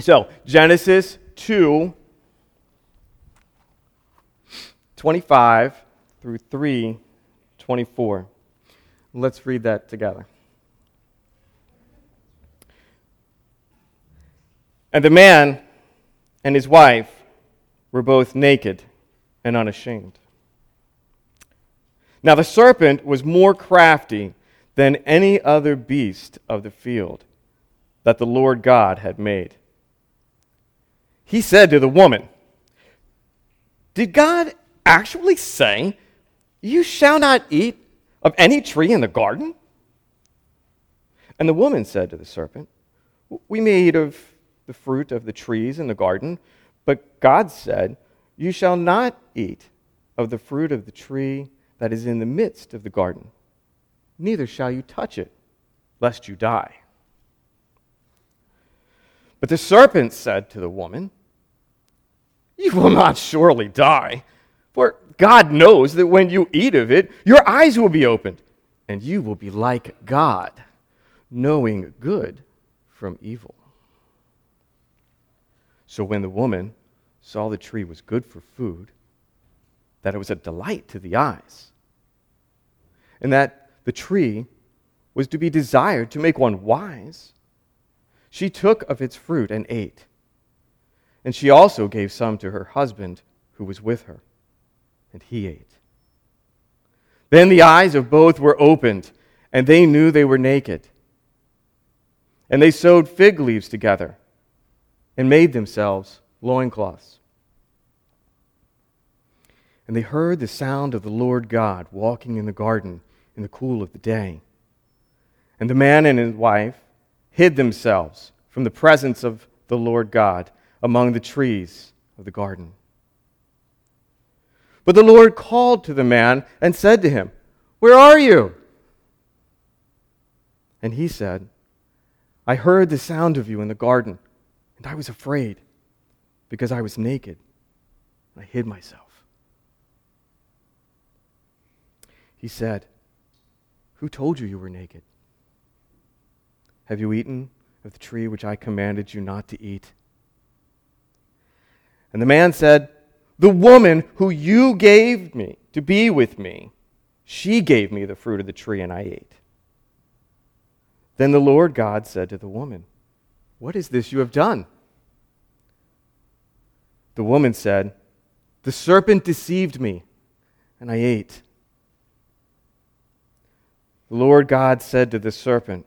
So, Genesis 2 25 through 3 24. Let's read that together. And the man and his wife were both naked and unashamed. Now the serpent was more crafty than any other beast of the field that the Lord God had made. He said to the woman, Did God actually say, You shall not eat of any tree in the garden? And the woman said to the serpent, We may eat of the fruit of the trees in the garden, but God said, You shall not eat of the fruit of the tree that is in the midst of the garden, neither shall you touch it, lest you die. But the serpent said to the woman, You will not surely die. For God knows that when you eat of it, your eyes will be opened, and you will be like God, knowing good from evil. So when the woman saw the tree was good for food, that it was a delight to the eyes, and that the tree was to be desired to make one wise, she took of its fruit and ate. And she also gave some to her husband who was with her and he ate. Then the eyes of both were opened, and they knew they were naked. And they sewed fig leaves together and made themselves loincloths. And they heard the sound of the Lord God walking in the garden in the cool of the day. And the man and his wife hid themselves from the presence of the Lord God among the trees of the garden. But the Lord called to the man and said to him, Where are you? And he said, I heard the sound of you in the garden, and I was afraid because I was naked. I hid myself. He said, Who told you you were naked? Have you eaten of the tree which I commanded you not to eat? And the man said, the woman who you gave me to be with me, she gave me the fruit of the tree, and I ate. Then the Lord God said to the woman, What is this you have done? The woman said, The serpent deceived me, and I ate. The Lord God said to the serpent,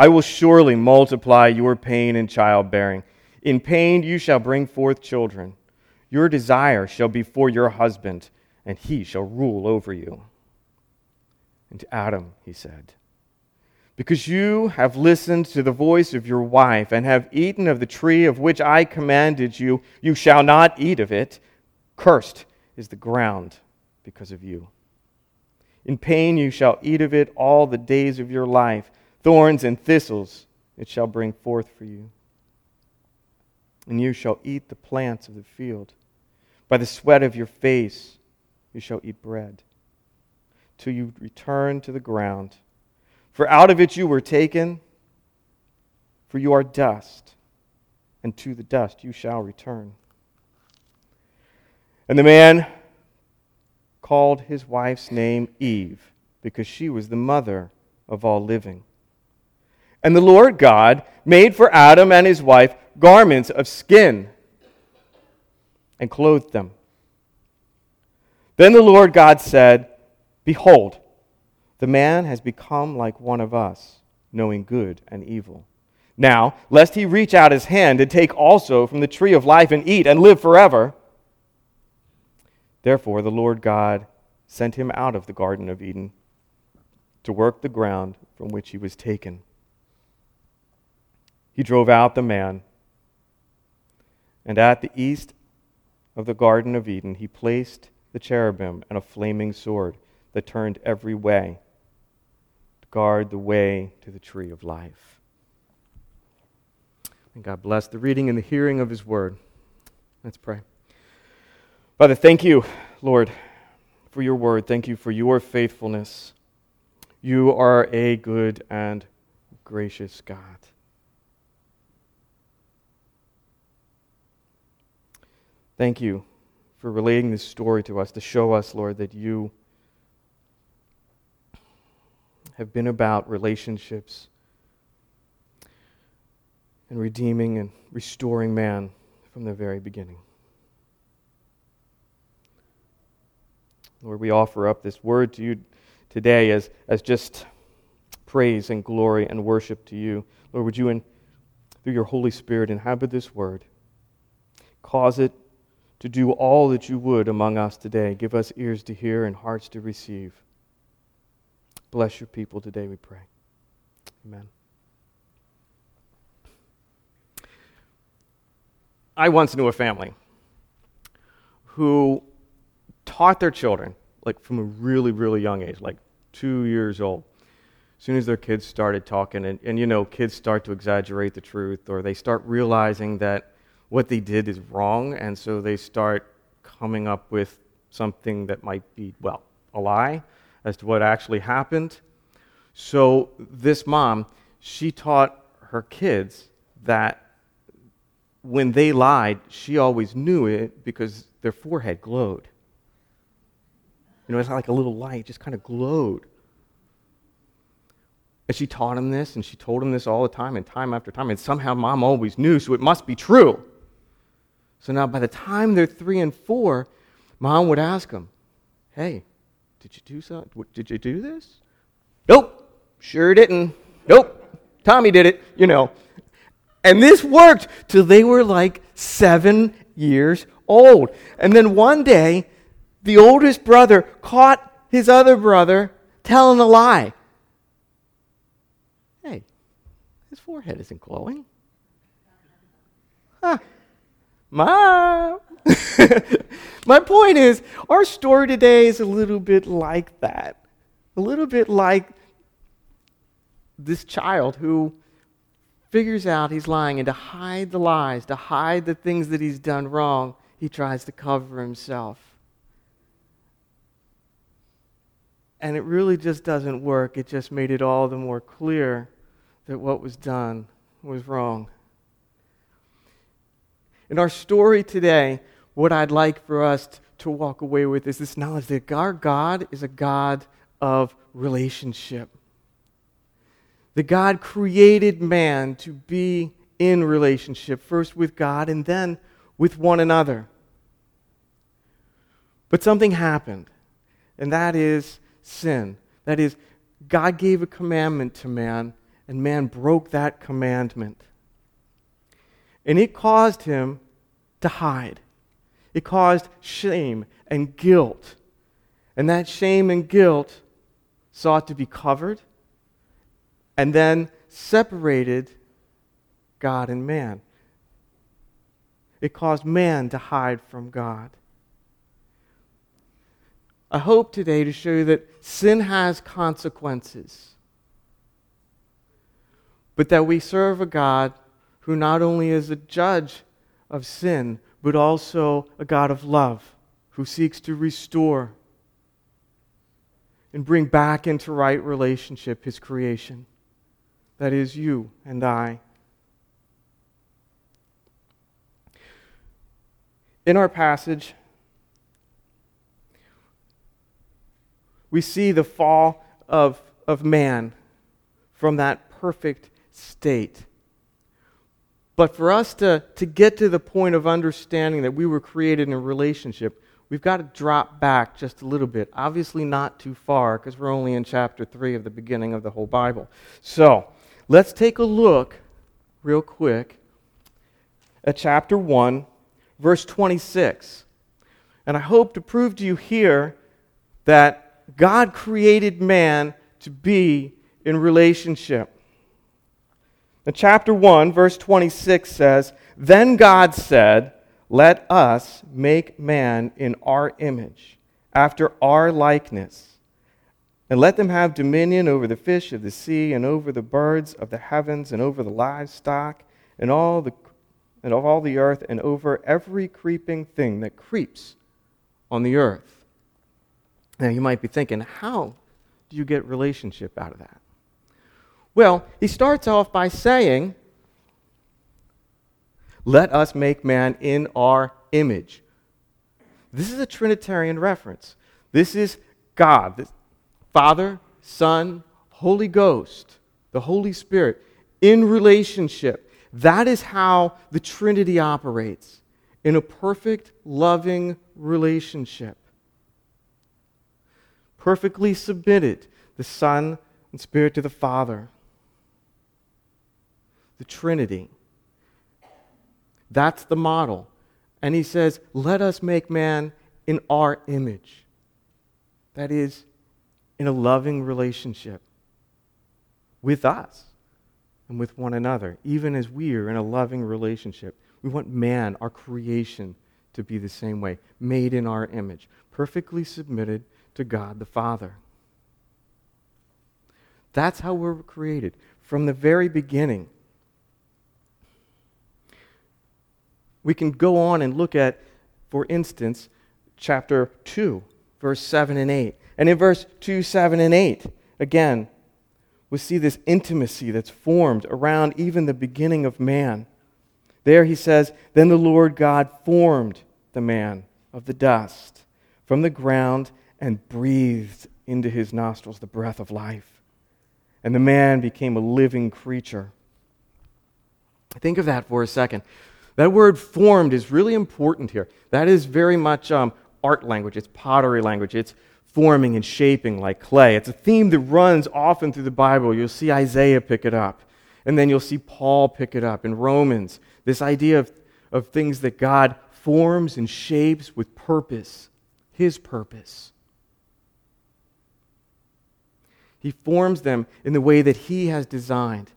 I will surely multiply your pain in childbearing. In pain you shall bring forth children. Your desire shall be for your husband, and he shall rule over you. And to Adam he said, Because you have listened to the voice of your wife, and have eaten of the tree of which I commanded you, you shall not eat of it. Cursed is the ground because of you. In pain you shall eat of it all the days of your life. Thorns and thistles it shall bring forth for you. And you shall eat the plants of the field. By the sweat of your face you shall eat bread, till you return to the ground. For out of it you were taken, for you are dust, and to the dust you shall return. And the man called his wife's name Eve, because she was the mother of all living. And the Lord God made for Adam and his wife garments of skin and clothed them. Then the Lord God said, Behold, the man has become like one of us, knowing good and evil. Now, lest he reach out his hand and take also from the tree of life and eat and live forever. Therefore, the Lord God sent him out of the Garden of Eden to work the ground from which he was taken. He drove out the man And at the east of the Garden of Eden, he placed the cherubim and a flaming sword that turned every way to guard the way to the tree of life. And God bless the reading and the hearing of his word. Let's pray. Father, thank you, Lord, for your word. Thank you for your faithfulness. You are a good and gracious God. Thank you for relating this story to us to show us, Lord, that you have been about relationships and redeeming and restoring man from the very beginning. Lord, we offer up this word to you today as, as just praise and glory and worship to you. Lord, would you, in, through your Holy Spirit, inhabit this word? Cause it to do all that you would among us today. Give us ears to hear and hearts to receive. Bless your people today, we pray. Amen. I once knew a family who taught their children, like from a really, really young age, like two years old, as soon as their kids started talking, and, and you know, kids start to exaggerate the truth, or they start realizing that what they did is wrong, and so they start coming up with something that might be, well, a lie as to what actually happened. So this mom, she taught her kids that when they lied, she always knew it because their forehead glowed. You know, it's like a little light, just kind of glowed. And she taught him this, and she told him this all the time, and time after time, and somehow mom always knew, so it must be true. So now, by the time they're three and four, mom would ask them, Hey, did you do something? Did you do this? Nope, sure didn't. Nope, Tommy did it, you know. And this worked till they were like seven years old. And then one day, the oldest brother caught his other brother telling a lie. Hey, his forehead isn't glowing. Huh. Mom! My point is, our story today is a little bit like that. A little bit like this child who figures out he's lying, and to hide the lies, to hide the things that he's done wrong, he tries to cover himself. And it really just doesn't work. It just made it all the more clear that what was done was wrong. In our story today, what I'd like for us to walk away with is this knowledge that our God is a God of relationship. That God created man to be in relationship, first with God and then with one another. But something happened, and that is sin. That is, God gave a commandment to man, and man broke that commandment. And it caused him to hide. It caused shame and guilt. And that shame and guilt sought to be covered and then separated God and man. It caused man to hide from God. I hope today to show you that sin has consequences, but that we serve a God who not only is a judge of sin, but also a God of love who seeks to restore and bring back into right relationship his creation. That is you and I. In our passage, we see the fall of, of man from that perfect state. But for us to, to get to the point of understanding that we were created in a relationship, we've got to drop back just a little bit. Obviously, not too far, because we're only in chapter 3 of the beginning of the whole Bible. So, let's take a look real quick at chapter 1, verse 26. And I hope to prove to you here that God created man to be in relationship. In chapter 1, verse 26 says, Then God said, let us make man in our image, after our likeness, and let them have dominion over the fish of the sea, and over the birds of the heavens, and over the livestock, and all the and of all the earth, and over every creeping thing that creeps on the earth. Now you might be thinking, how do you get relationship out of that? Well, he starts off by saying, Let us make man in our image. This is a Trinitarian reference. This is God, the Father, Son, Holy Ghost, the Holy Spirit, in relationship. That is how the Trinity operates in a perfect, loving relationship. Perfectly submitted, the Son and Spirit to the Father the Trinity. That's the model. And he says, Let us make man in our image. That is, in a loving relationship with us and with one another, even as we are in a loving relationship. We want man, our creation, to be the same way, made in our image, perfectly submitted to God the Father. That's how we're created. From the very beginning, We can go on and look at, for instance, chapter 2, verse 7 and 8. And in verse 2, 7, and 8, again, we see this intimacy that's formed around even the beginning of man. There he says, Then the Lord God formed the man of the dust from the ground and breathed into his nostrils the breath of life. And the man became a living creature. Think of that for a second. That word formed is really important here. That is very much um, art language, it's pottery language, it's forming and shaping like clay. It's a theme that runs often through the Bible. You'll see Isaiah pick it up, and then you'll see Paul pick it up in Romans. This idea of, of things that God forms and shapes with purpose, His purpose. He forms them in the way that He has designed.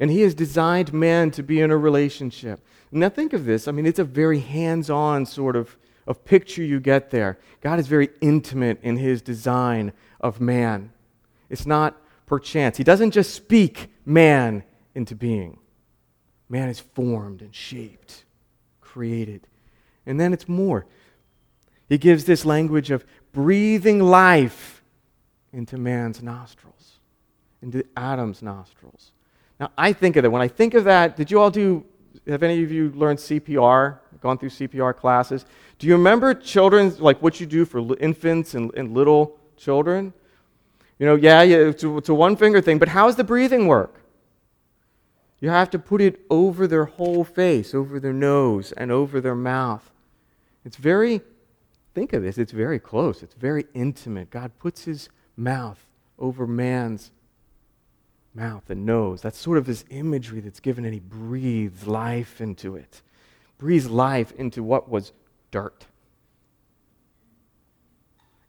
And He has designed man to be in a relationship. Now, think of this. I mean, it's a very hands on sort of, of picture you get there. God is very intimate in His design of man. It's not perchance. He doesn't just speak man into being, man is formed and shaped, created. And then it's more. He gives this language of breathing life into man's nostrils, into Adam's nostrils. Now, I think of that. When I think of that, did you all do, have any of you learned CPR, gone through CPR classes? Do you remember children, like what you do for infants and, and little children? You know, yeah, yeah it's, a, it's a one finger thing, but how does the breathing work? You have to put it over their whole face, over their nose, and over their mouth. It's very, think of this, it's very close, it's very intimate. God puts his mouth over man's mouth and nose. That's sort of this imagery that's given, and he breathes life into it. Breathes life into what was dirt.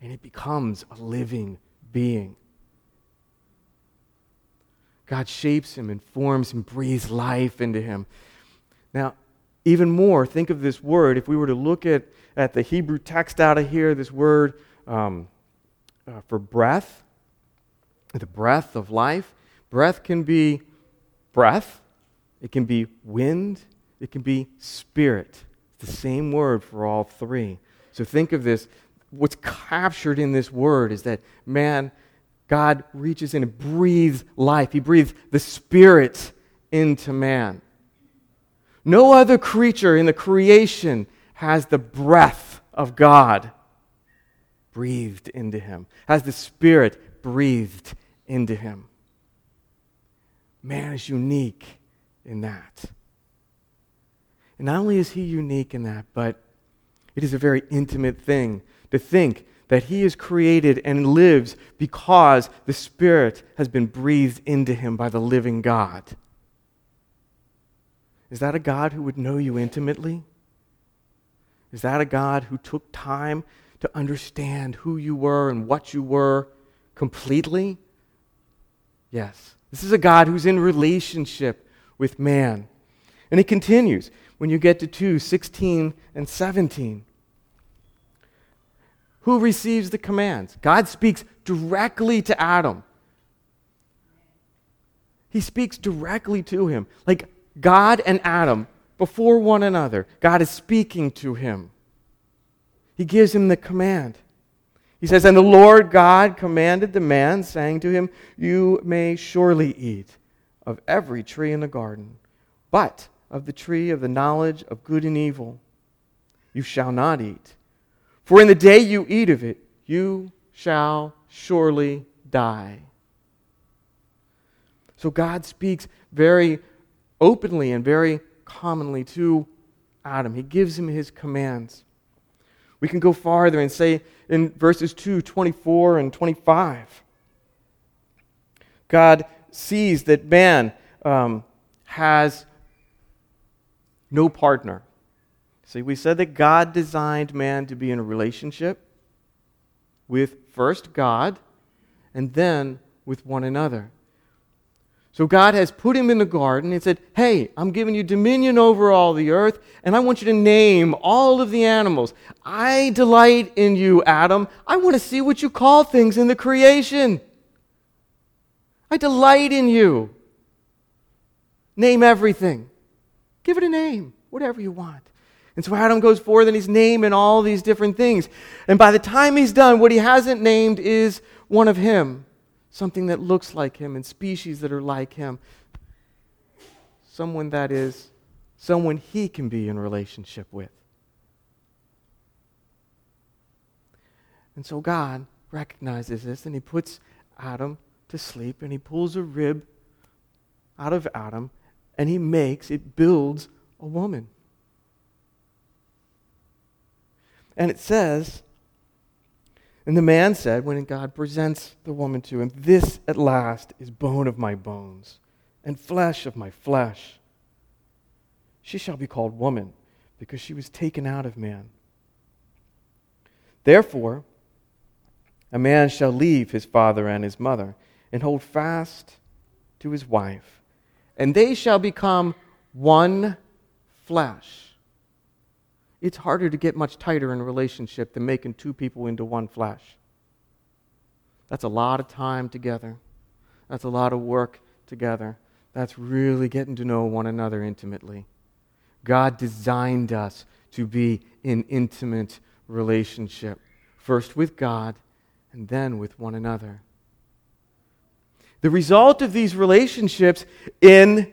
And it becomes a living being. God shapes him and forms and breathes life into him. Now, even more, think of this word. If we were to look at, at the Hebrew text out of here, this word um, uh, for breath, the breath of life, Breath can be breath, it can be wind, it can be spirit. It's the same word for all three. So think of this. What's captured in this word is that man, God reaches in and breathes life. He breathes the spirit into man. No other creature in the creation has the breath of God breathed into him, has the spirit breathed into him. Man is unique in that. And not only is he unique in that, but it is a very intimate thing to think that he is created and lives because the Spirit has been breathed into him by the living God. Is that a God who would know you intimately? Is that a God who took time to understand who you were and what you were completely? Yes. This is a God who's in relationship with man. And it continues when you get to 2 16 and 17. Who receives the commands? God speaks directly to Adam. He speaks directly to him. Like God and Adam, before one another, God is speaking to him. He gives him the command. He says, And the Lord God commanded the man, saying to him, You may surely eat of every tree in the garden, but of the tree of the knowledge of good and evil you shall not eat. For in the day you eat of it, you shall surely die. So God speaks very openly and very commonly to Adam. He gives him his commands. We can go farther and say in verses 2, 24, and 25, God sees that man um, has no partner. See, we said that God designed man to be in a relationship with first God and then with one another. So God has put him in the garden and said, Hey, I'm giving you dominion over all the earth, and I want you to name all of the animals. I delight in you, Adam. I want to see what you call things in the creation. I delight in you. Name everything. Give it a name, whatever you want. And so Adam goes forth and he's naming all these different things. And by the time he's done, what he hasn't named is one of him something that looks like him and species that are like him. Someone that is someone he can be in relationship with. And so God recognizes this and he puts Adam to sleep and he pulls a rib out of Adam and he makes, it builds a woman. And it says and the man said, when God presents the woman to him, This at last is bone of my bones and flesh of my flesh. She shall be called woman because she was taken out of man. Therefore, a man shall leave his father and his mother and hold fast to his wife, and they shall become one flesh. It's harder to get much tighter in a relationship than making two people into one flesh. That's a lot of time together. That's a lot of work together. That's really getting to know one another intimately. God designed us to be in intimate relationship, first with God and then with one another. The result of these relationships in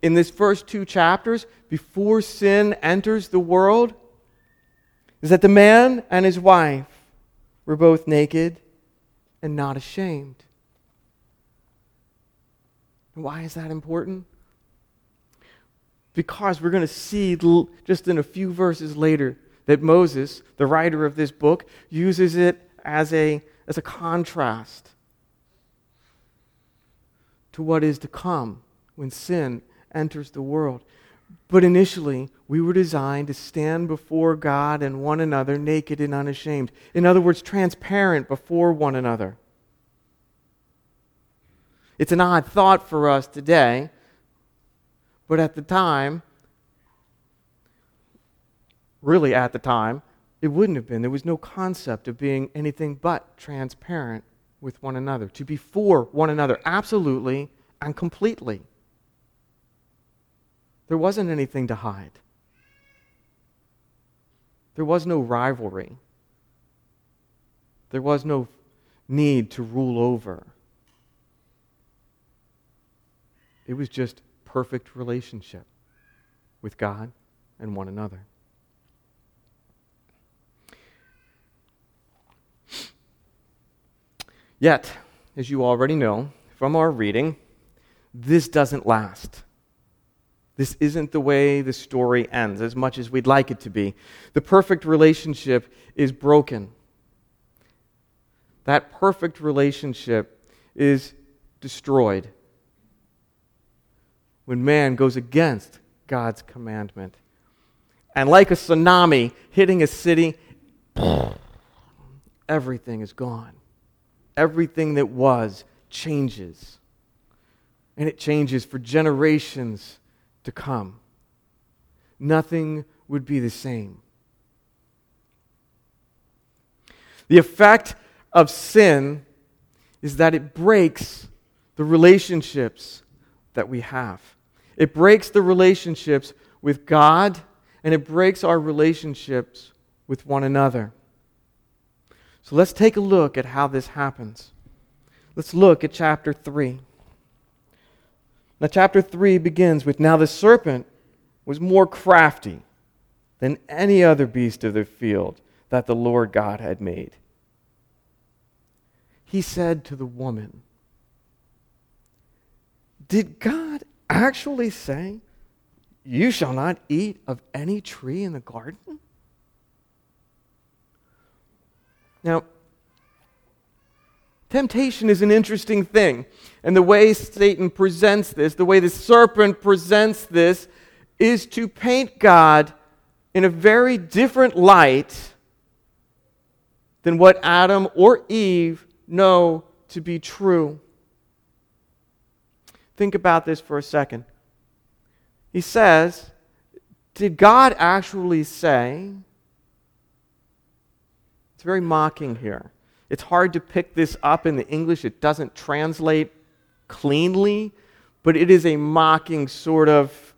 in this first two chapters, before sin enters the world, is that the man and his wife were both naked and not ashamed. Why is that important? Because we're going to see just in a few verses later that Moses, the writer of this book, uses it as a, as a contrast to what is to come when sin enters the world. But initially, we were designed to stand before God and one another naked and unashamed. In other words, transparent before one another. It's an odd thought for us today, but at the time, really at the time, it wouldn't have been. There was no concept of being anything but transparent with one another, to be for one another, absolutely and completely. There wasn't anything to hide. There was no rivalry. There was no need to rule over. It was just perfect relationship with God and one another. Yet, as you already know from our reading, this doesn't last. This isn't the way the story ends, as much as we'd like it to be. The perfect relationship is broken. That perfect relationship is destroyed when man goes against God's commandment. And like a tsunami hitting a city, everything is gone. Everything that was changes. And it changes for generations to come. Nothing would be the same. The effect of sin is that it breaks the relationships that we have. It breaks the relationships with God and it breaks our relationships with one another. So let's take a look at how this happens. Let's look at chapter 3. Now, chapter 3 begins with Now the serpent was more crafty than any other beast of the field that the Lord God had made. He said to the woman, Did God actually say, You shall not eat of any tree in the garden? Now, temptation is an interesting thing. And the way Satan presents this, the way the serpent presents this, is to paint God in a very different light than what Adam or Eve know to be true. Think about this for a second. He says, Did God actually say? It's very mocking here. It's hard to pick this up in the English, it doesn't translate cleanly, but it is a mocking sort of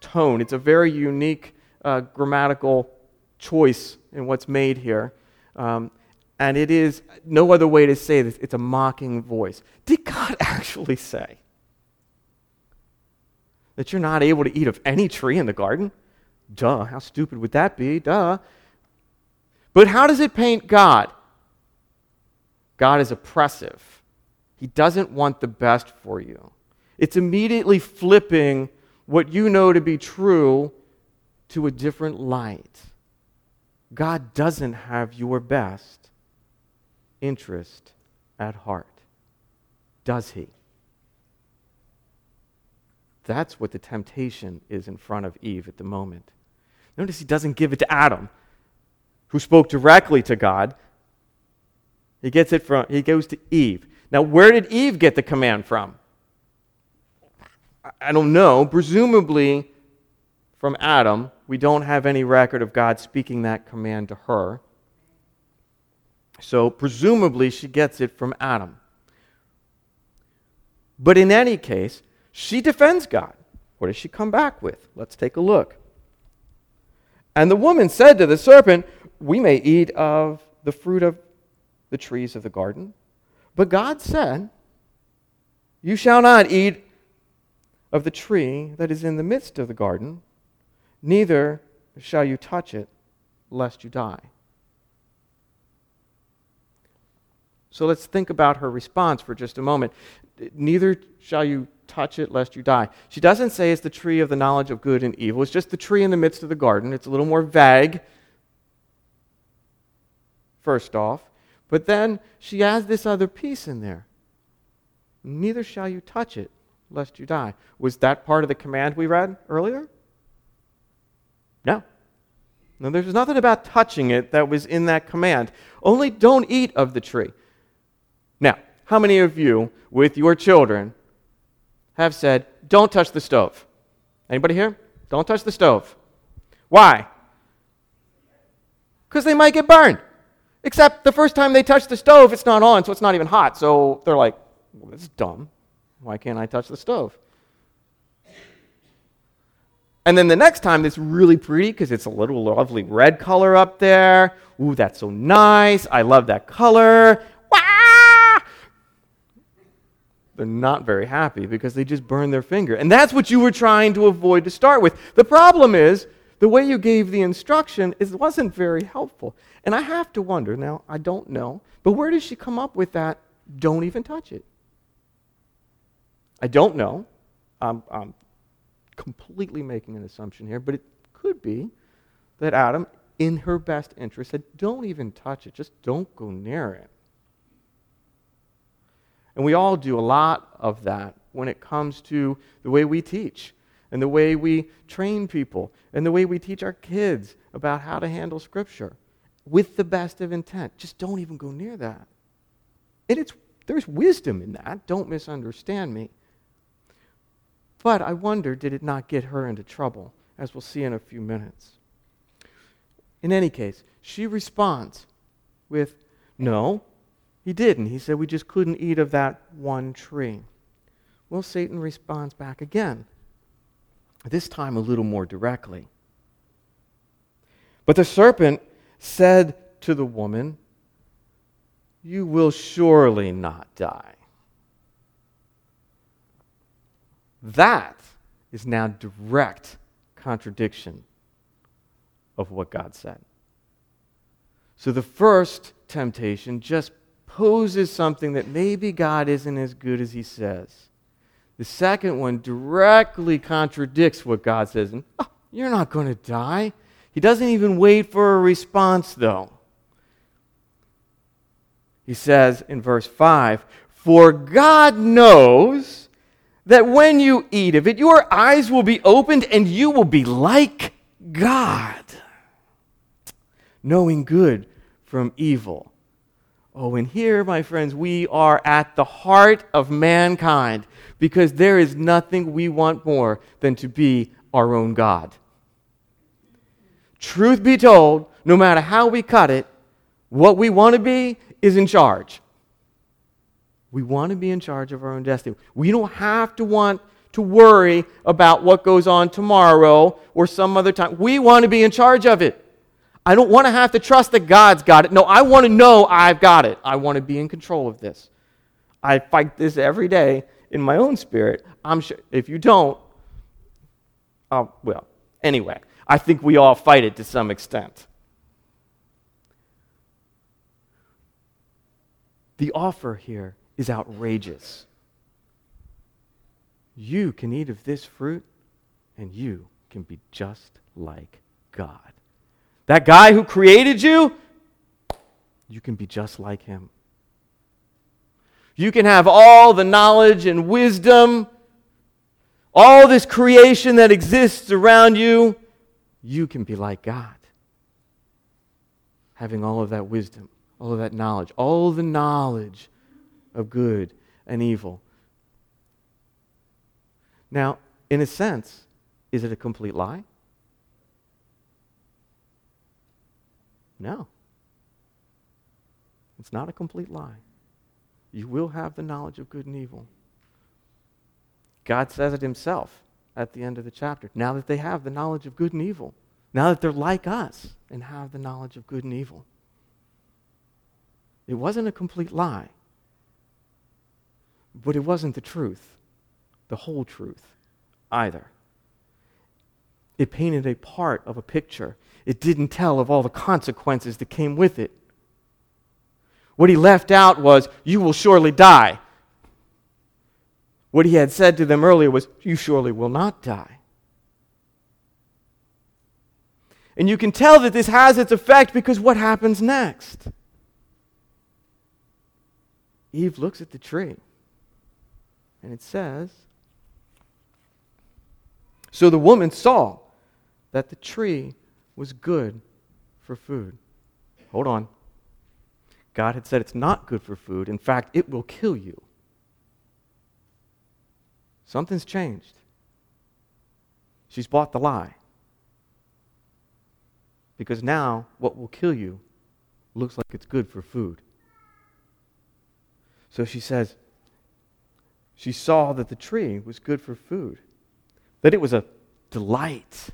tone. It's a very unique uh, grammatical choice in what's made here. Um, and it is no other way to say this, it's a mocking voice. Did God actually say that you're not able to eat of any tree in the garden? Duh, how stupid would that be? Duh. But how does it paint God? God is oppressive. He doesn't want the best for you. It's immediately flipping what you know to be true to a different light. God doesn't have your best interest at heart, does he? That's what the temptation is in front of Eve at the moment. Notice he doesn't give it to Adam, who spoke directly to God. He gets it from he goes to Eve. Now, where did Eve get the command from? I don't know. Presumably from Adam. We don't have any record of God speaking that command to her. So, presumably, she gets it from Adam. But in any case, she defends God. What does she come back with? Let's take a look. And the woman said to the serpent, We may eat of the fruit of the trees of the garden. But God said, You shall not eat of the tree that is in the midst of the garden, neither shall you touch it, lest you die. So let's think about her response for just a moment. Neither shall you touch it lest you die. She doesn't say it's the tree of the knowledge of good and evil. It's just the tree in the midst of the garden. It's a little more vague, first off. But then she adds this other piece in there. Neither shall you touch it lest you die. Was that part of the command we read earlier? No. No, there's nothing about touching it that was in that command. Only don't eat of the tree. Now, how many of you, with your children, have said, don't touch the stove? Anybody here? Don't touch the stove. Why? Because they might get burned. Except the first time they touch the stove, it's not on, so it's not even hot. So they're like, well, this is dumb. Why can't I touch the stove? And then the next time, it's really pretty because it's a little lovely red color up there. Ooh, that's so nice. I love that color. they're not very happy because they just burned their finger. And that's what you were trying to avoid to start with. The problem is, the way you gave the instruction wasn't very helpful. And I have to wonder now, I don't know, but where did she come up with that? Don't even touch it. I don't know. I'm, I'm completely making an assumption here, but it could be that Adam, in her best interest, said, Don't even touch it, just don't go near it. And we all do a lot of that when it comes to the way we teach and the way we train people and the way we teach our kids about how to handle Scripture with the best of intent. Just don't even go near that. And it's, there's wisdom in that. Don't misunderstand me. But I wonder, did it not get her into trouble, as we'll see in a few minutes? In any case, she responds with, No, he didn't. He said we just couldn't eat of that one tree. Well, Satan responds back again, this time a little more directly. But the serpent said to the woman, You will surely not die. That is now direct contradiction of what God said. So the first temptation just poses something that maybe God isn't as good as he says. The second one directly contradicts what God says. And, oh, you're not going to die. He doesn't even wait for a response, though. He says in verse 5 For God knows that when you eat of it, your eyes will be opened and you will be like God, knowing good from evil. Oh, and here, my friends, we are at the heart of mankind because there is nothing we want more than to be our own God. Truth be told, no matter how we cut it, what we want to be is in charge. We want to be in charge of our own destiny. We don't have to want to worry about what goes on tomorrow or some other time. We want to be in charge of it. I don't want to have to trust that God's got it. No, I want to know I've got it. I want to be in control of this. I fight this every day in my own spirit. I'm sure if you don't, oh, well, anyway, I think we all fight it to some extent. The offer here is outrageous. You can eat of this fruit, and you can be just like God. That guy who created you, you can be just like him. You can have all the knowledge and wisdom, all this creation that exists around you. You can be like God, having all of that wisdom, all of that knowledge, all the knowledge of good and evil. Now, in a sense, is it a complete lie? No. It's not a complete lie. You will have the knowledge of good and evil. God says it himself at the end of the chapter. Now that they have the knowledge of good and evil, now that they're like us and have the knowledge of good and evil. It wasn't a complete lie. But it wasn't the truth, the whole truth either. It painted a part of a picture. It didn't tell of all the consequences that came with it. What he left out was, You will surely die. What he had said to them earlier was, You surely will not die. And you can tell that this has its effect because what happens next? Eve looks at the tree. And it says So the woman saw that the tree was good for food. Hold on. God had said it's not good for food. In fact, it will kill you. Something's changed. She's bought the lie. Because now what will kill you looks like it's good for food. So she says, she saw that the tree was good for food, that it was a delight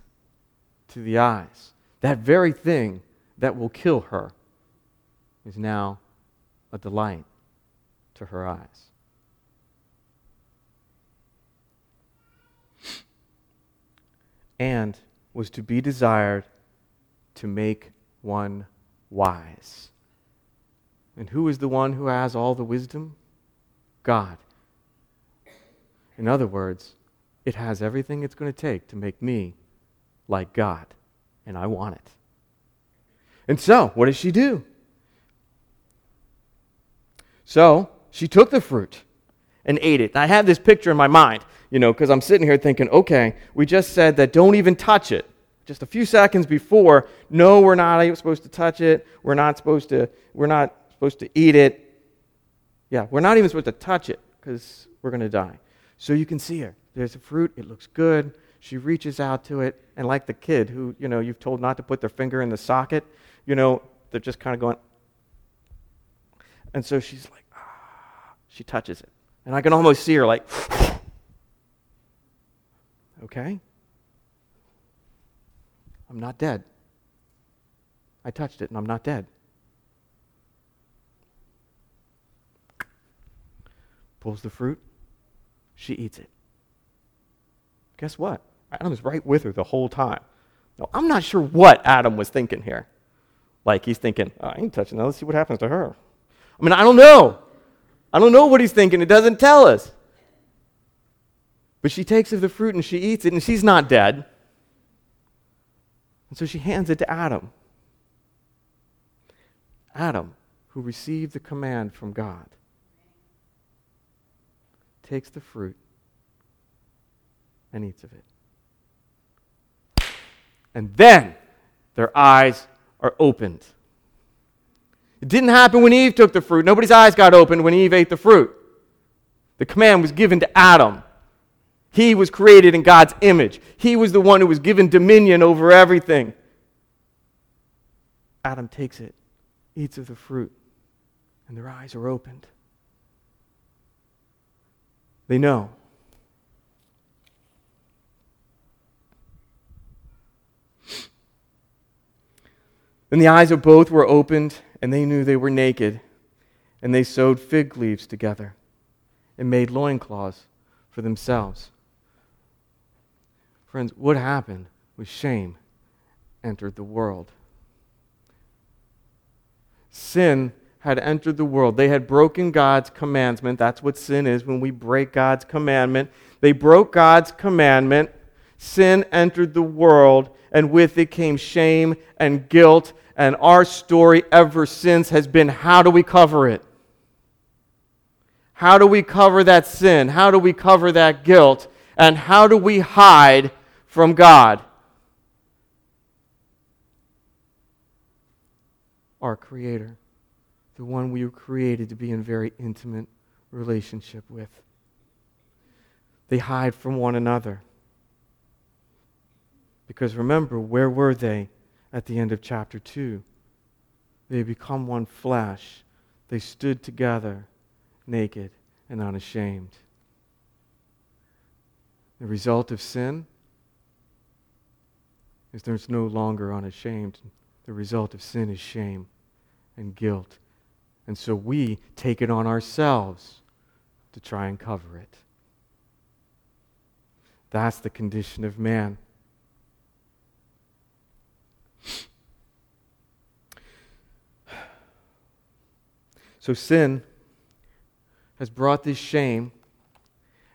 to the eyes. That very thing that will kill her is now a delight to her eyes. And was to be desired to make one wise. And who is the one who has all the wisdom? God. In other words, it has everything it's going to take to make me like God, and I want it. And so, what does she do? So, she took the fruit and ate it. I have this picture in my mind, you know, because I'm sitting here thinking, okay, we just said that don't even touch it. Just a few seconds before, no, we're not supposed to touch it. We're not supposed to, we're not supposed to eat it. Yeah, we're not even supposed to touch it because we're going to die. So you can see her there's a fruit, it looks good. She reaches out to it, and like the kid who, you know, you've told not to put their finger in the socket, you know, they're just kind of going. And so she's like, ah, she touches it. And I can almost see her like, okay, I'm not dead. I touched it and I'm not dead. Pulls the fruit, she eats it. Guess what? Adam is right with her the whole time. Now, I'm not sure what Adam was thinking here. Like he's thinking, oh, I ain't touching that. Let's see what happens to her. I mean, I don't know. I don't know what he's thinking. It doesn't tell us. But she takes of the fruit and she eats it, and she's not dead. And so she hands it to Adam. Adam, who received the command from God, takes the fruit and eats of it. And then their eyes are opened. It didn't happen when Eve took the fruit. Nobody's eyes got opened when Eve ate the fruit. The command was given to Adam. He was created in God's image. He was the one who was given dominion over everything. Adam takes it, eats of the fruit, and their eyes are opened. They know Then the eyes of both were opened, and they knew they were naked. And they sewed fig leaves together and made loincloths for themselves. Friends, what happened was shame entered the world. Sin had entered the world. They had broken God's commandment. That's what sin is when we break God's commandment. They broke God's commandment. Sin entered the world, and with it came shame and guilt and our story ever since has been how do we cover it? How do we cover that sin? How do we cover that guilt? And how do we hide from God? Our Creator, the one we were created to be in very intimate relationship with. They hide from one another. Because remember, where were they? at the end of chapter 2. They become one flesh. They stood together, naked and unashamed. The result of sin is there's no longer unashamed. The result of sin is shame and guilt. And so we take it on ourselves to try and cover it. That's the condition of man. So sin has brought this shame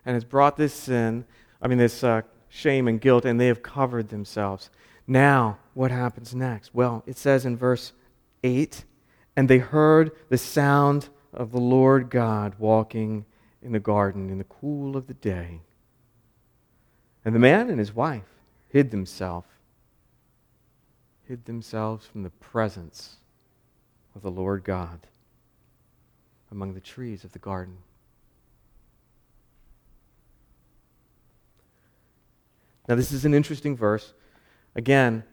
and has brought this sin, I mean, this uh, shame and guilt, and they have covered themselves. Now, what happens next? Well, it says in verse 8 and they heard the sound of the Lord God walking in the garden in the cool of the day. And the man and his wife hid themselves, hid themselves from the presence of the Lord God among the trees of the garden. Now, this is an interesting verse. Again,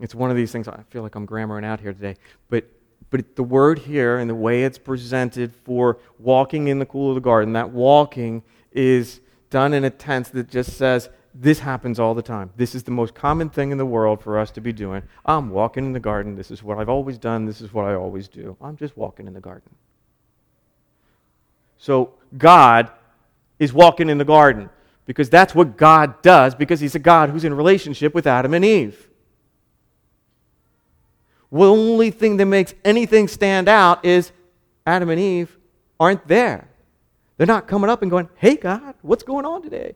it's one of these things, I feel like I'm grammaring out here today, but, but the word here and the way it's presented for walking in the cool of the garden, that walking is done in a tense that just says, this happens all the time. This is the most common thing in the world for us to be doing. I'm walking in the garden. This is what I've always done. This is what I always do. I'm just walking in the garden. So God is walking in the garden because that's what God does because he's a God who's in relationship with Adam and Eve. The only thing that makes anything stand out is Adam and Eve aren't there. They're not coming up and going, Hey, God, what's going on today?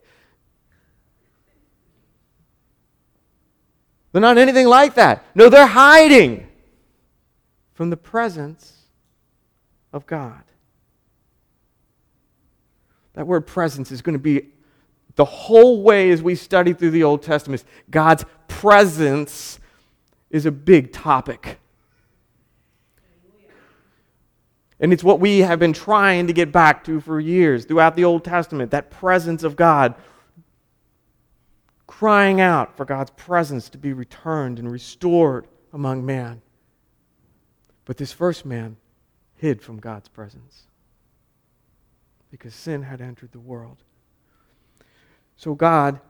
They're not anything like that. No, they're hiding from the presence of God. That word presence is going to be the whole way as we study through the Old Testament. God's presence is a big topic. And it's what we have been trying to get back to for years throughout the Old Testament that presence of God. crying out for God's presence to be returned and restored among man. But this first man hid from God's presence because sin had entered the world. So God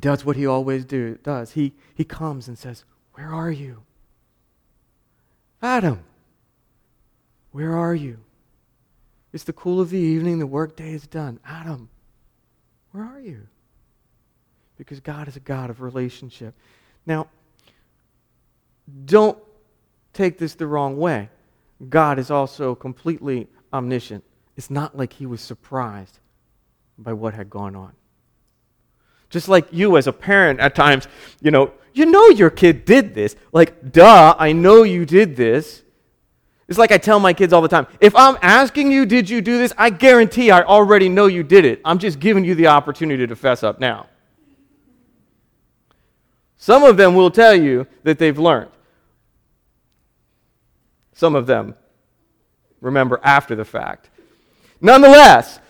does what he always do, does. He, he comes and says, Where are you? Adam, where are you? It's the cool of the evening, the workday is done. Adam, where are you? Because God is a God of relationship. Now, don't take this the wrong way. God is also completely omniscient. It's not like he was surprised by what had gone on. Just like you as a parent at times, you know, you know your kid did this. Like, duh, I know you did this. It's like I tell my kids all the time if I'm asking you, did you do this? I guarantee I already know you did it. I'm just giving you the opportunity to fess up now. Some of them will tell you that they've learned. Some of them remember after the fact. Nonetheless,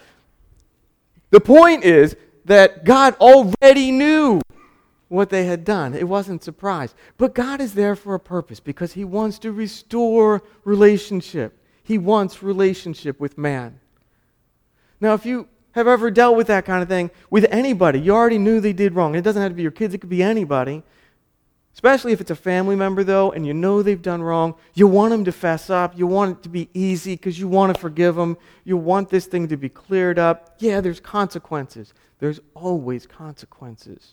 the point is that God already knew what they had done. It wasn't surprise. But God is there for a purpose because He wants to restore relationship. He wants relationship with man. Now, if you have ever dealt with that kind of thing with anybody, you already knew they did wrong. It doesn't have to be your kids, it could be anybody. Especially if it's a family member, though, and you know they've done wrong. You want them to fess up. You want it to be easy because you want to forgive them. You want this thing to be cleared up. Yeah, there's consequences. There's always consequences.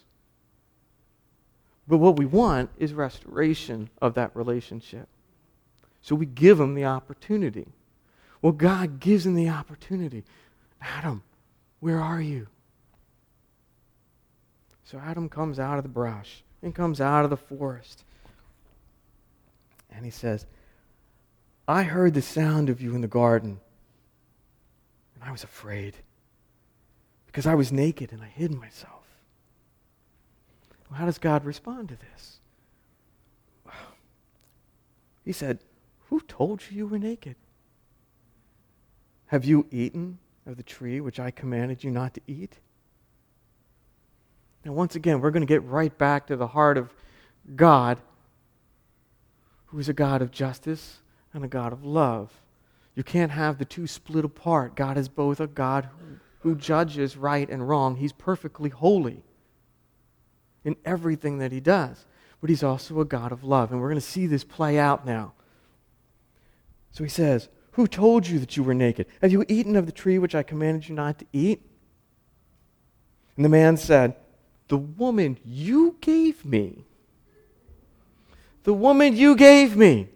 But what we want is restoration of that relationship. So we give them the opportunity. Well, God gives them the opportunity. Adam, where are you? So Adam comes out of the brush and comes out of the forest. And he says, I heard the sound of you in the garden, and I was afraid because I was naked and I hid myself. Well, how does God respond to this? He said, Who told you you were naked? Have you eaten of the tree which I commanded you not to eat? Now, once again, we're going to get right back to the heart of God, who is a God of justice and a God of love. You can't have the two split apart. God is both a God who judges right and wrong, He's perfectly holy in everything that He does. But He's also a God of love. And we're going to see this play out now. So He says, Who told you that you were naked? Have you eaten of the tree which I commanded you not to eat? And the man said, the woman you gave me. The woman you gave me.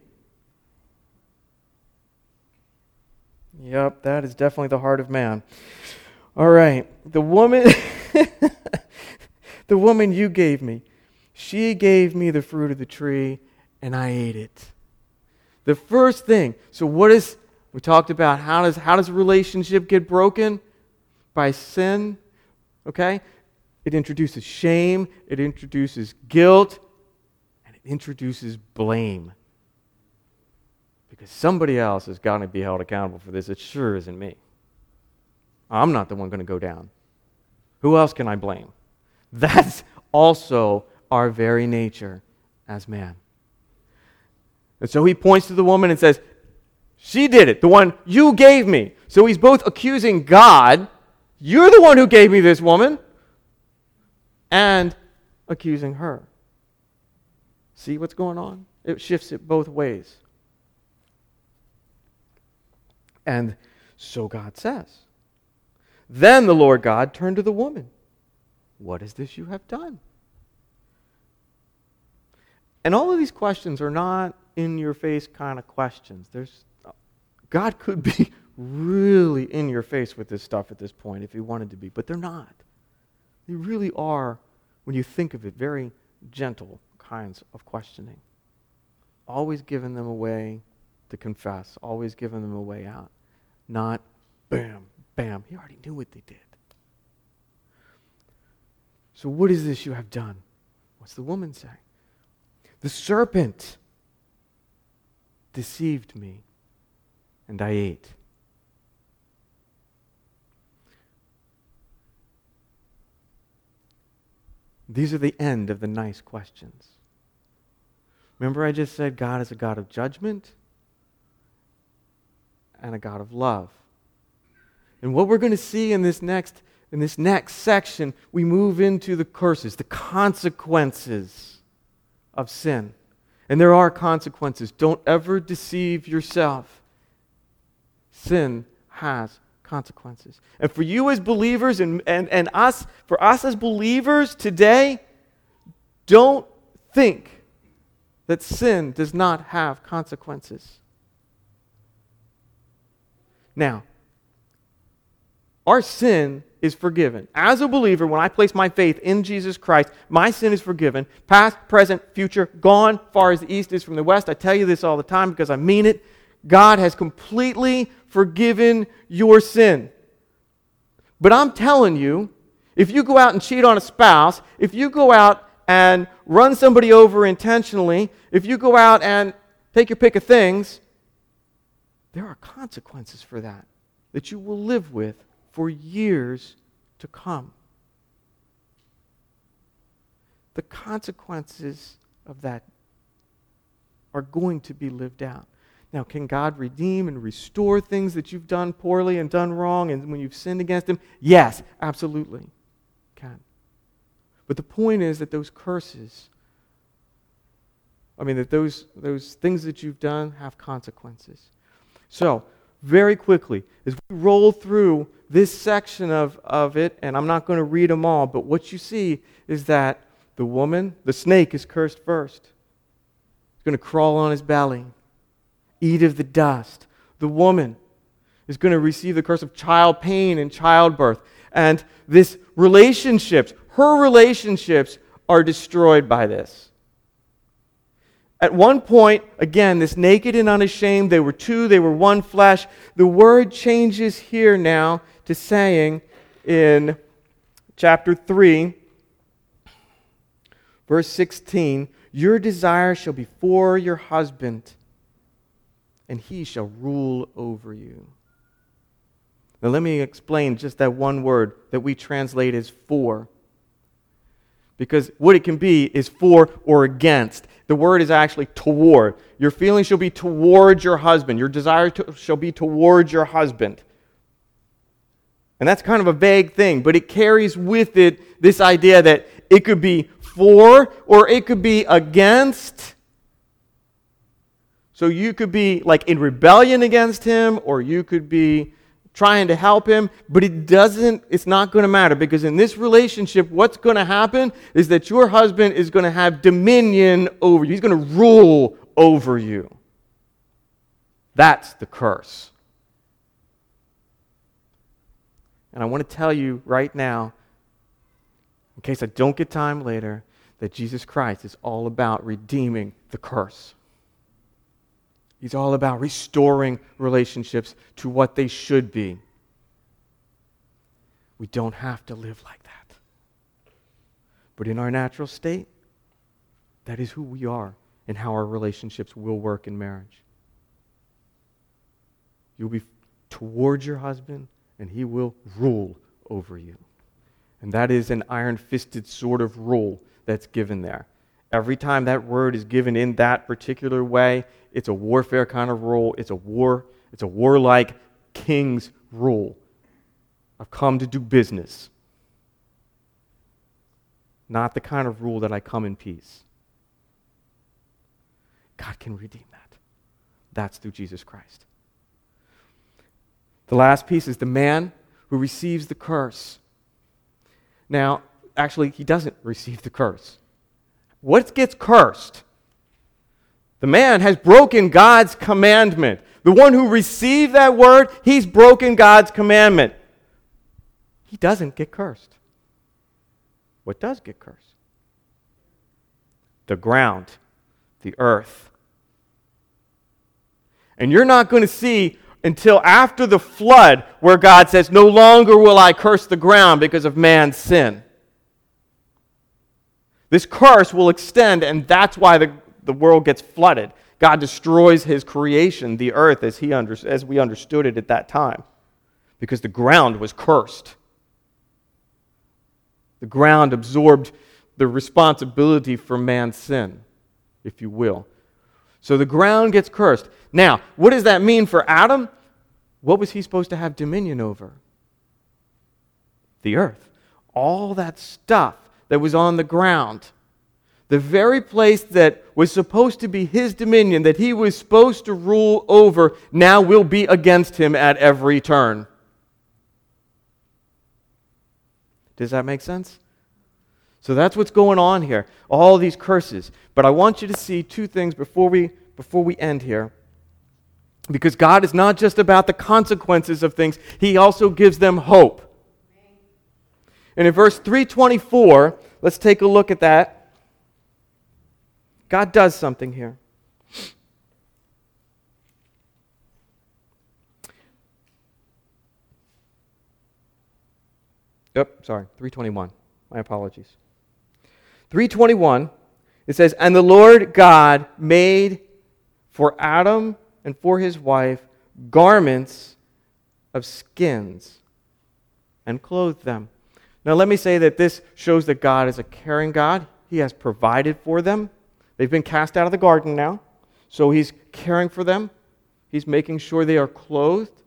Yep, that is definitely the heart of man. All right. The woman the woman you gave me. She gave me the fruit of the tree and I ate it. The first thing. So what is we talked about how does how does a relationship get broken? By sin. Okay? It introduces shame, it introduces guilt, and it introduces blame. Because somebody else is going to be held accountable for this. It sure isn't me. I'm not the one going to go down. Who else can I blame? That's also our very nature as man. And so he points to the woman and says, She did it, the one you gave me. So he's both accusing God, You're the one who gave me this woman and accusing her. See what's going on? It shifts it both ways. And so God says. Then the Lord God turned to the woman. What is this you have done? And all of these questions are not in your face kind of questions. There's God could be really in your face with this stuff at this point if he wanted to be, but they're not. They really are, when you think of it, very gentle kinds of questioning. Always giving them a way to confess, always giving them a way out. Not bam, bam. He already knew what they did. So, what is this you have done? What's the woman saying? The serpent deceived me, and I ate. These are the end of the nice questions. Remember, I just said God is a God of judgment and a God of love. And what we're going to see in this next in this next section, we move into the curses, the consequences of sin. And there are consequences. Don't ever deceive yourself. Sin has consequences. And for you as believers and, and, and us, for us as believers today, don't think that sin does not have consequences. Now, our sin is forgiven. As a believer, when I place my faith in Jesus Christ, my sin is forgiven. Past, present, future, gone, far as the east is from the west. I tell you this all the time because I mean it. God has completely forgiven your sin. But I'm telling you, if you go out and cheat on a spouse, if you go out and run somebody over intentionally, if you go out and take your pick of things, there are consequences for that that you will live with for years to come. The consequences of that are going to be lived out. Now, can God redeem and restore things that you've done poorly and done wrong and when you've sinned against Him? Yes, absolutely. Can. But the point is that those curses, I mean, that those, those things that you've done have consequences. So, very quickly, as we roll through this section of, of it, and I'm not going to read them all, but what you see is that the woman, the snake, is cursed first. He's going to crawl on his belly, eat of the dust. The woman is going to receive the curse of child pain and childbirth. And this relationships, her relationships, are destroyed by this. At one point, again, this naked and unashamed, they were two, they were one flesh. The word changes here now to saying in chapter 3, verse 16, Your desire shall be for your husband, and he shall rule over you. Now, let me explain just that one word that we translate as for. Because what it can be is for or against. The word is actually toward. Your feelings shall be towards your husband. Your desire to, shall be towards your husband. And that's kind of a vague thing, but it carries with it this idea that it could be for or it could be against. So you could be like in rebellion against him, or you could be trying to help him, but it doesn't, it's not going to matter because in this relationship, what's going to happen is that your husband is going to have dominion over you. He's going to rule over you. That's the curse. And I want to tell you right now, in case I don't get time later, that Jesus Christ is all about redeeming the curse. He's all about restoring relationships to what they should be. We don't have to live like that. But in our natural state, that is who we are and how our relationships will work in marriage. You'll be towards your husband, and he will rule over you. And that is an iron fisted sort of rule that's given there. Every time that word is given in that particular way, it's a warfare kind of rule. It's a war, it's a warlike king's rule. I've come to do business. Not the kind of rule that I come in peace. God can redeem that. That's through Jesus Christ. The last piece is the man who receives the curse. Now, actually, he doesn't receive the curse. What gets cursed? The man has broken God's commandment. The one who received that word, he's broken God's commandment. He doesn't get cursed. What does get cursed? The ground, the earth. And you're not going to see until after the flood where God says, No longer will I curse the ground because of man's sin. This curse will extend, and that's why the, the world gets flooded. God destroys his creation, the earth, as, he under, as we understood it at that time, because the ground was cursed. The ground absorbed the responsibility for man's sin, if you will. So the ground gets cursed. Now, what does that mean for Adam? What was he supposed to have dominion over? The earth. All that stuff that was on the ground. The very place that was supposed to be his dominion, that he was supposed to rule over, now will be against him at every turn. Does that make sense? So that's what's going on here. All these curses. But I want you to see two things before we before we end here. Because God is not just about the consequences of things, he also gives them hope. And in verse 324, let's take a look at that. God does something here. Yep, sorry, 321. My apologies. 321, it says, And the Lord God made for Adam and for his wife garments of skins and clothed them. Now, let me say that this shows that God is a caring God. He has provided for them. They've been cast out of the garden now, so He's caring for them. He's making sure they are clothed.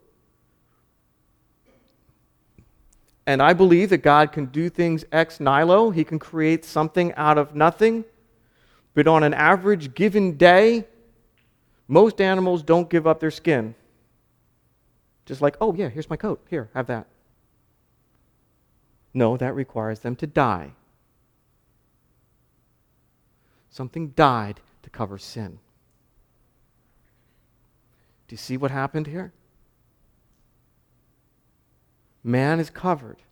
And I believe that God can do things ex nihilo. He can create something out of nothing. But on an average given day, most animals don't give up their skin. Just like, oh, yeah, here's my coat. Here, have that. No, that requires them to die. Something died to cover sin. Do you see what happened here? Man is covered.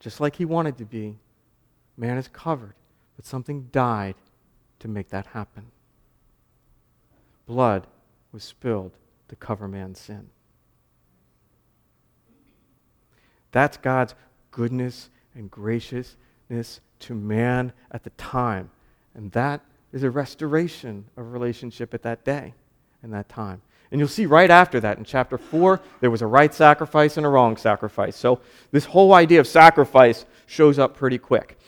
Just like he wanted to be, man is covered. But something died to make that happen. Blood was spilled to cover man's sin. That's God's goodness and graciousness to man at the time. And that is a restoration of relationship at that day and that time. And you'll see right after that in chapter 4, there was a right sacrifice and a wrong sacrifice. So this whole idea of sacrifice shows up pretty quick.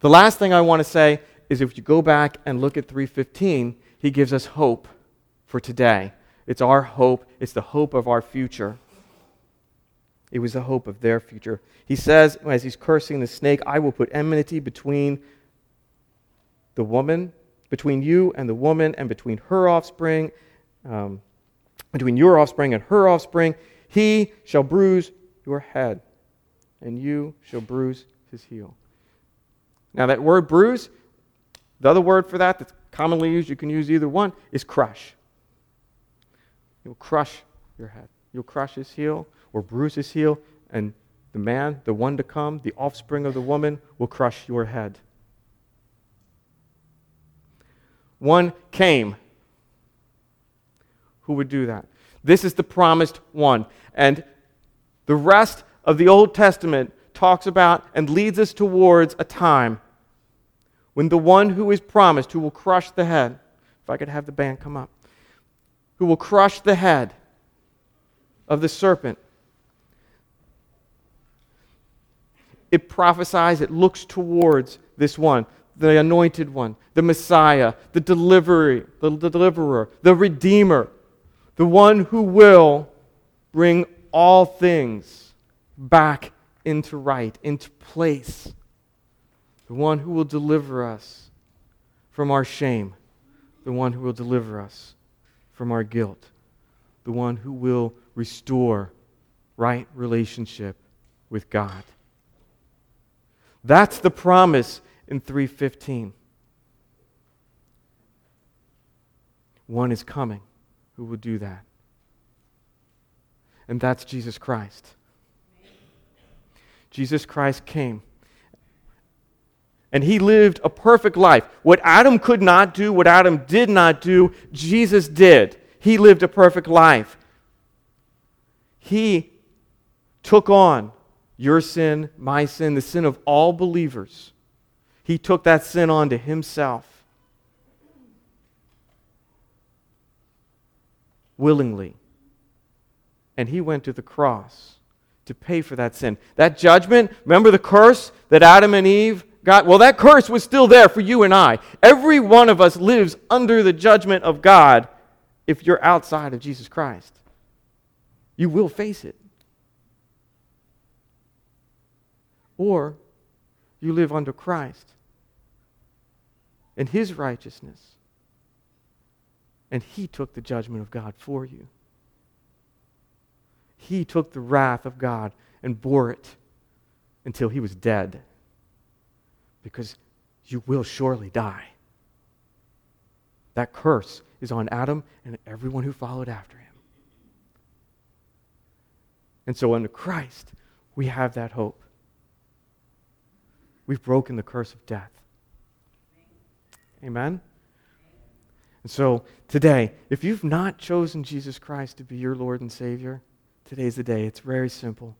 The last thing I want to say is if you go back and look at 315, he gives us hope for today. It's our hope, it's the hope of our future. It was the hope of their future. He says, as he's cursing the snake, I will put enmity between the woman, between you and the woman, and between her offspring. Um, between your offspring and her offspring. He shall bruise your head, and you shall bruise his heel. Now, that word bruise, the other word for that that's commonly used, you can use either one, is crush. You'll crush your head. You'll crush his heel or bruise his heel, and the man, the one to come, the offspring of the woman, will crush your head. One came who would do that. This is the promised one. And the rest of the Old Testament talks about and leads us towards a time when the one who is promised, who will crush the head, if I could have the band come up, who will crush the head of the serpent, it prophesies, it looks towards this one, the anointed one, the Messiah, the delivery, the deliverer, the redeemer, the one who will bring all things back into right, into place, the one who will deliver us from our shame, the one who will deliver us from our guilt, the one who will restore right relationship with God. That's the promise in 315. One is coming who will do that. And that's Jesus Christ. Jesus Christ came. And he lived a perfect life. What Adam could not do, what Adam did not do, Jesus did. He lived a perfect life. He took on your sin, my sin, the sin of all believers. He took that sin on to himself. willingly. And he went to the cross to pay for that sin. That judgment, remember the curse that Adam and Eve got? Well, that curse was still there for you and I. Every one of us lives under the judgment of God if you're outside of Jesus Christ. You will face it. Or you live under Christ and his righteousness. And he took the judgment of God for you. He took the wrath of God and bore it until he was dead. Because you will surely die. That curse is on Adam and everyone who followed after him. And so, under Christ, we have that hope. We've broken the curse of death. Amen? And so, today, if you've not chosen Jesus Christ to be your Lord and Savior, today's the day. It's very simple.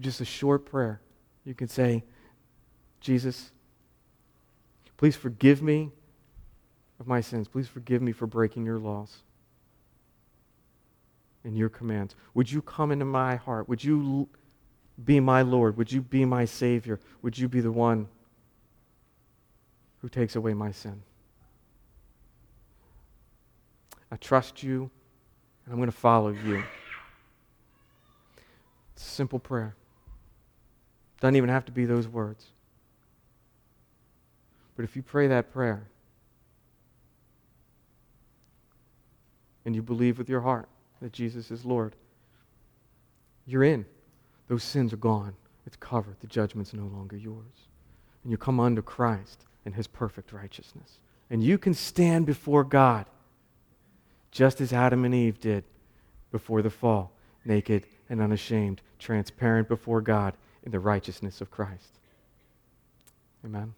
Just a short prayer. You can say, Jesus, please forgive me of my sins. Please forgive me for breaking your laws and your commands. Would you come into my heart? Would you be my Lord? Would you be my Savior? Would you be the one who takes away my sin? I trust you, and I'm going to follow you. It's a simple prayer. Doesn't even have to be those words. But if you pray that prayer and you believe with your heart that Jesus is Lord, you're in. Those sins are gone. It's covered. The judgment's no longer yours. And you come under Christ and his perfect righteousness. And you can stand before God just as Adam and Eve did before the fall, naked and unashamed, transparent before God in the righteousness of Christ. Amen.